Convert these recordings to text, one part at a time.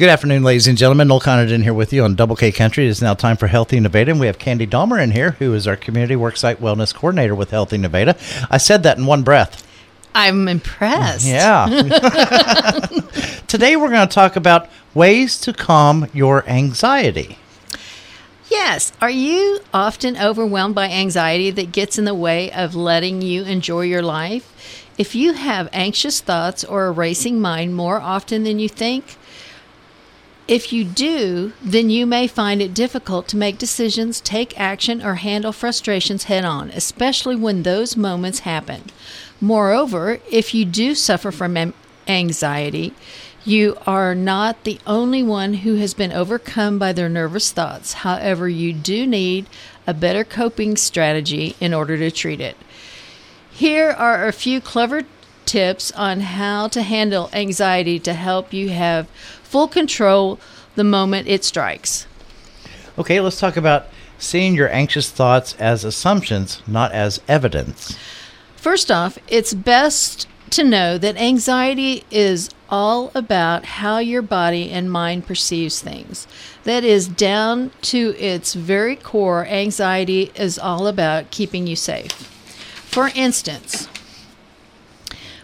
Good afternoon, ladies and gentlemen. Noel Condon here with you on Double K Country. It is now time for Healthy Nevada, and we have Candy Dahmer in here, who is our Community Worksite Wellness Coordinator with Healthy Nevada. I said that in one breath. I'm impressed. Yeah. Today we're going to talk about ways to calm your anxiety. Yes. Are you often overwhelmed by anxiety that gets in the way of letting you enjoy your life? If you have anxious thoughts or a racing mind more often than you think, if you do, then you may find it difficult to make decisions, take action, or handle frustrations head on, especially when those moments happen. Moreover, if you do suffer from anxiety, you are not the only one who has been overcome by their nervous thoughts. However, you do need a better coping strategy in order to treat it. Here are a few clever tips on how to handle anxiety to help you have full control the moment it strikes. Okay, let's talk about seeing your anxious thoughts as assumptions, not as evidence. First off, it's best to know that anxiety is all about how your body and mind perceives things. That is, down to its very core, anxiety is all about keeping you safe. For instance,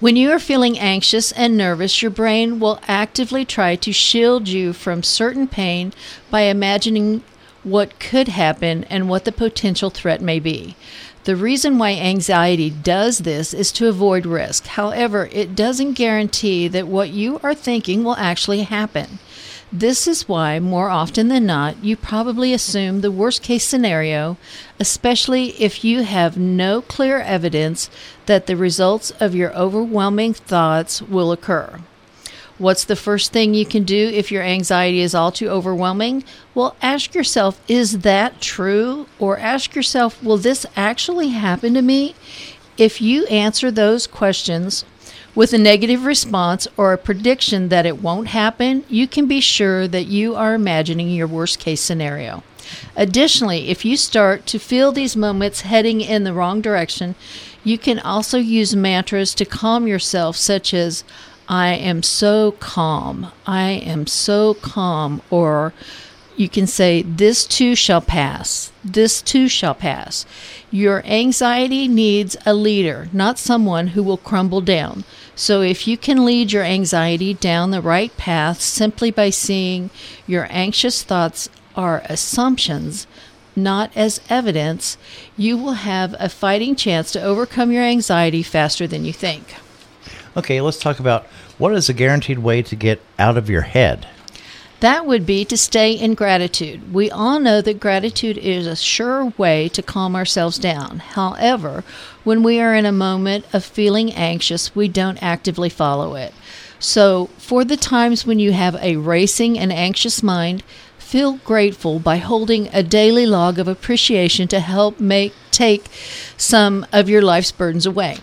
when you are feeling anxious and nervous, your brain will actively try to shield you from certain pain by imagining what could happen and what the potential threat may be. The reason why anxiety does this is to avoid risk. However, it doesn't guarantee that what you are thinking will actually happen. This is why, more often than not, you probably assume the worst case scenario, especially if you have no clear evidence that the results of your overwhelming thoughts will occur. What's the first thing you can do if your anxiety is all too overwhelming? Well, ask yourself, is that true? Or ask yourself, will this actually happen to me? If you answer those questions, with a negative response or a prediction that it won't happen, you can be sure that you are imagining your worst case scenario. Additionally, if you start to feel these moments heading in the wrong direction, you can also use mantras to calm yourself, such as, I am so calm, I am so calm, or you can say, This too shall pass. This too shall pass. Your anxiety needs a leader, not someone who will crumble down. So, if you can lead your anxiety down the right path simply by seeing your anxious thoughts are assumptions, not as evidence, you will have a fighting chance to overcome your anxiety faster than you think. Okay, let's talk about what is a guaranteed way to get out of your head. That would be to stay in gratitude. We all know that gratitude is a sure way to calm ourselves down. However, when we are in a moment of feeling anxious, we don't actively follow it. So, for the times when you have a racing and anxious mind, feel grateful by holding a daily log of appreciation to help make take some of your life's burdens away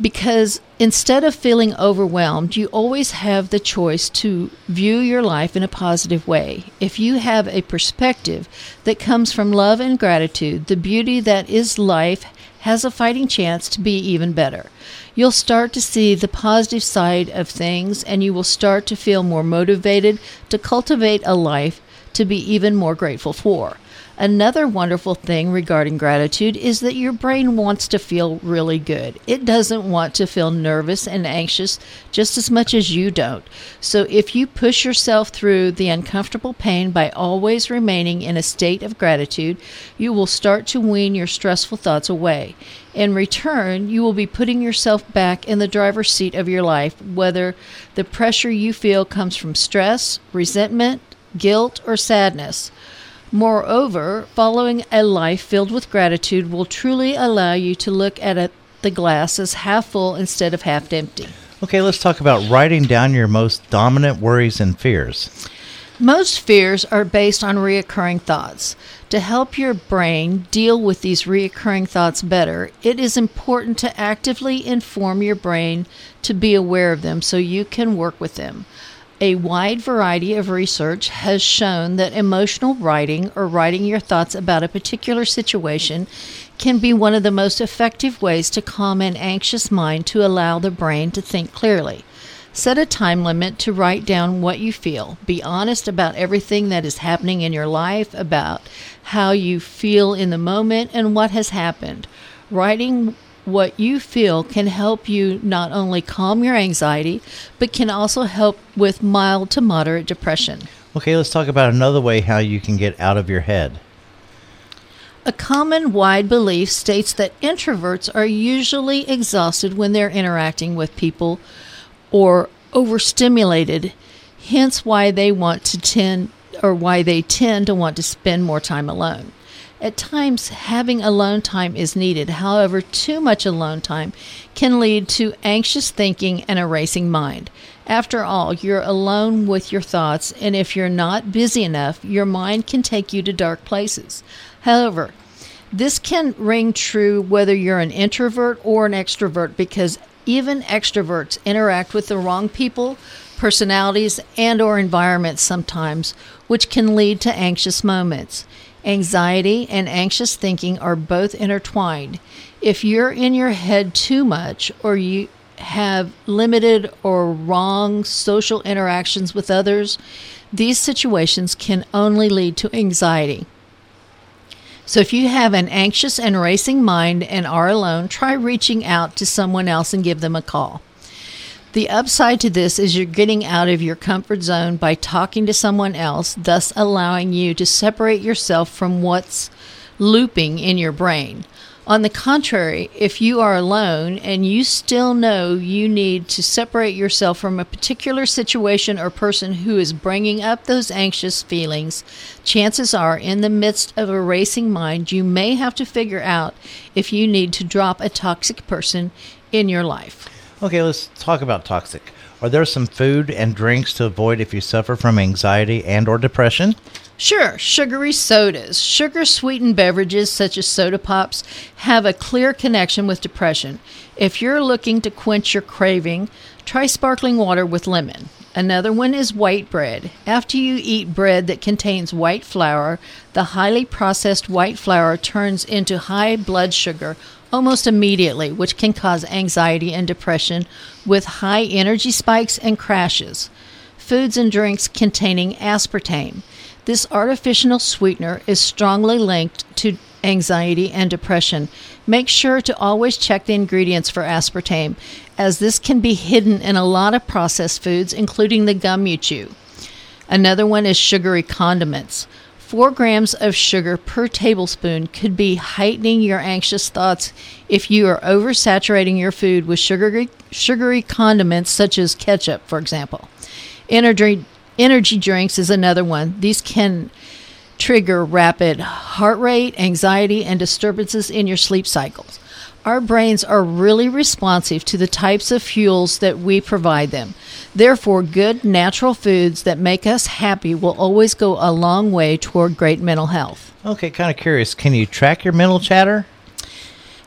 because instead of feeling overwhelmed, you always have the choice to view your life in a positive way. If you have a perspective that comes from love and gratitude, the beauty that is life has a fighting chance to be even better. You'll start to see the positive side of things and you will start to feel more motivated to cultivate a life to be even more grateful for. Another wonderful thing regarding gratitude is that your brain wants to feel really good. It doesn't want to feel nervous and anxious just as much as you don't. So if you push yourself through the uncomfortable pain by always remaining in a state of gratitude, you will start to wean your stressful thoughts away. In return, you will be putting yourself back in the driver's seat of your life, whether the pressure you feel comes from stress, resentment, guilt, or sadness. Moreover, following a life filled with gratitude will truly allow you to look at it, the glass as half full instead of half empty. Okay, let's talk about writing down your most dominant worries and fears. Most fears are based on reoccurring thoughts. To help your brain deal with these reoccurring thoughts better, it is important to actively inform your brain to be aware of them so you can work with them. A wide variety of research has shown that emotional writing or writing your thoughts about a particular situation can be one of the most effective ways to calm an anxious mind to allow the brain to think clearly. Set a time limit to write down what you feel. Be honest about everything that is happening in your life, about how you feel in the moment, and what has happened. Writing what you feel can help you not only calm your anxiety, but can also help with mild to moderate depression. Okay, let's talk about another way how you can get out of your head. A common wide belief states that introverts are usually exhausted when they're interacting with people or overstimulated, hence why they want to tend or why they tend to want to spend more time alone. At times, having alone time is needed. However, too much alone time can lead to anxious thinking and a racing mind. After all, you're alone with your thoughts, and if you're not busy enough, your mind can take you to dark places. However, this can ring true whether you're an introvert or an extrovert because even extroverts interact with the wrong people, personalities, and or environments sometimes, which can lead to anxious moments. Anxiety and anxious thinking are both intertwined. If you're in your head too much or you have limited or wrong social interactions with others, these situations can only lead to anxiety. So, if you have an anxious and racing mind and are alone, try reaching out to someone else and give them a call. The upside to this is you're getting out of your comfort zone by talking to someone else, thus allowing you to separate yourself from what's looping in your brain. On the contrary, if you are alone and you still know you need to separate yourself from a particular situation or person who is bringing up those anxious feelings, chances are in the midst of a racing mind, you may have to figure out if you need to drop a toxic person in your life. Okay, let's talk about toxic. Are there some food and drinks to avoid if you suffer from anxiety and or depression? Sure, sugary sodas. Sugar sweetened beverages such as soda pops have a clear connection with depression. If you're looking to quench your craving, try sparkling water with lemon. Another one is white bread. After you eat bread that contains white flour, the highly processed white flour turns into high blood sugar almost immediately, which can cause anxiety and depression with high energy spikes and crashes. Foods and drinks containing aspartame. This artificial sweetener is strongly linked to anxiety and depression. Make sure to always check the ingredients for aspartame, as this can be hidden in a lot of processed foods, including the gum you chew. Another one is sugary condiments. Four grams of sugar per tablespoon could be heightening your anxious thoughts if you are oversaturating your food with sugary, sugary condiments such as ketchup, for example. Energy Energy drinks is another one. These can trigger rapid heart rate, anxiety, and disturbances in your sleep cycles. Our brains are really responsive to the types of fuels that we provide them. Therefore, good natural foods that make us happy will always go a long way toward great mental health. Okay, kind of curious. Can you track your mental chatter?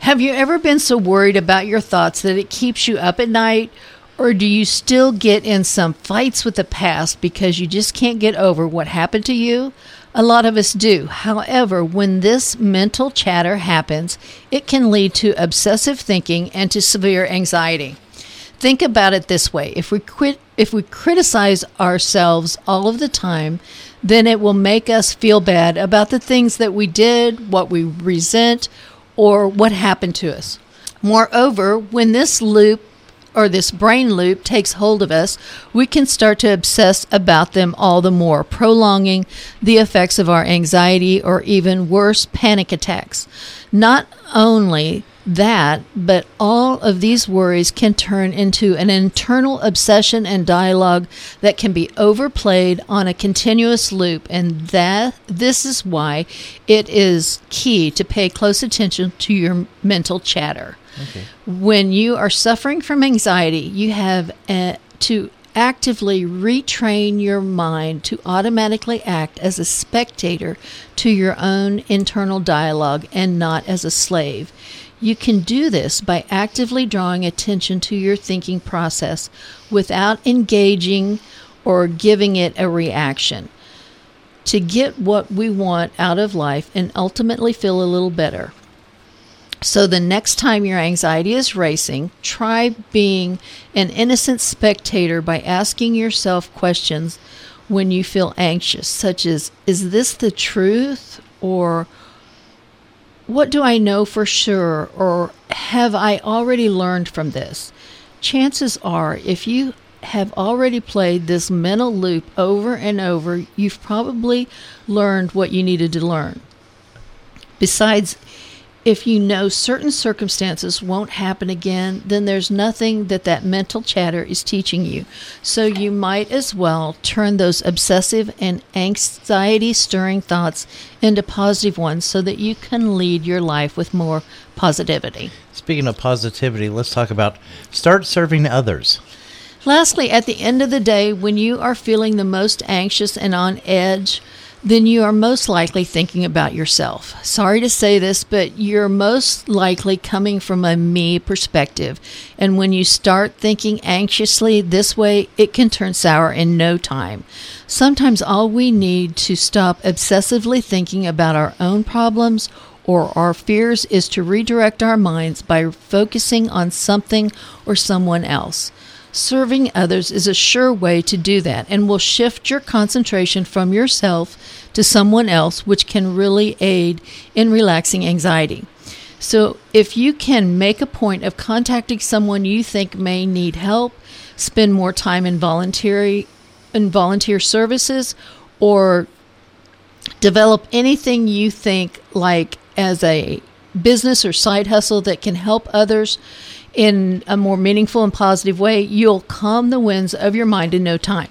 Have you ever been so worried about your thoughts that it keeps you up at night? Or do you still get in some fights with the past because you just can't get over what happened to you? A lot of us do. However, when this mental chatter happens, it can lead to obsessive thinking and to severe anxiety. Think about it this way. If we quit if we criticize ourselves all of the time, then it will make us feel bad about the things that we did, what we resent, or what happened to us. Moreover, when this loop or this brain loop takes hold of us, we can start to obsess about them all the more, prolonging the effects of our anxiety or even worse, panic attacks. Not only that, but all of these worries can turn into an internal obsession and dialogue that can be overplayed on a continuous loop, and that this is why it is key to pay close attention to your mental chatter. Okay. When you are suffering from anxiety, you have uh, to actively retrain your mind to automatically act as a spectator to your own internal dialogue and not as a slave. You can do this by actively drawing attention to your thinking process without engaging or giving it a reaction. To get what we want out of life and ultimately feel a little better. So the next time your anxiety is racing, try being an innocent spectator by asking yourself questions when you feel anxious, such as Is this the truth? Or What do I know for sure? Or Have I already learned from this? Chances are, if you have already played this mental loop over and over, you've probably learned what you needed to learn. Besides, if you know certain circumstances won't happen again, then there's nothing that that mental chatter is teaching you. So you might as well turn those obsessive and anxiety stirring thoughts into positive ones so that you can lead your life with more positivity. Speaking of positivity, let's talk about start serving others. Lastly, at the end of the day, when you are feeling the most anxious and on edge, then you are most likely thinking about yourself. Sorry to say this, but you're most likely coming from a me perspective. And when you start thinking anxiously this way, it can turn sour in no time. Sometimes all we need to stop obsessively thinking about our own problems or our fears is to redirect our minds by focusing on something or someone else. Serving others is a sure way to do that and will shift your concentration from yourself to someone else, which can really aid in relaxing anxiety. So, if you can make a point of contacting someone you think may need help, spend more time in voluntary in volunteer services, or develop anything you think like as a business or side hustle that can help others in a more meaningful and positive way, you'll calm the winds of your mind in no time.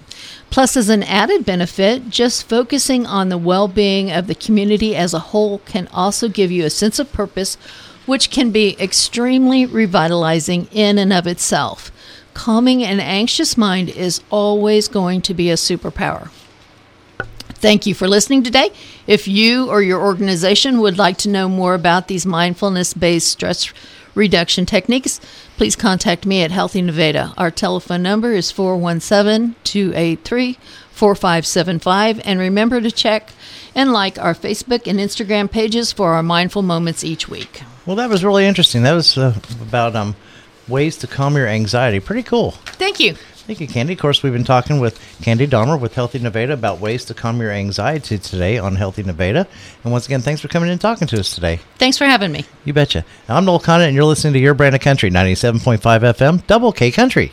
Plus, as an added benefit, just focusing on the well being of the community as a whole can also give you a sense of purpose, which can be extremely revitalizing in and of itself. Calming an anxious mind is always going to be a superpower. Thank you for listening today. If you or your organization would like to know more about these mindfulness based stress reduction techniques, please contact me at Healthy Nevada. Our telephone number is 417 283 4575. And remember to check and like our Facebook and Instagram pages for our mindful moments each week. Well, that was really interesting. That was uh, about um, ways to calm your anxiety. Pretty cool. Thank you. Thank you, Candy. Of course, we've been talking with Candy Dahmer with Healthy Nevada about ways to calm your anxiety today on Healthy Nevada. And once again, thanks for coming in and talking to us today. Thanks for having me. You betcha. I'm Noel Conant, and you're listening to Your Brand of Country, 97.5 FM, Double K Country.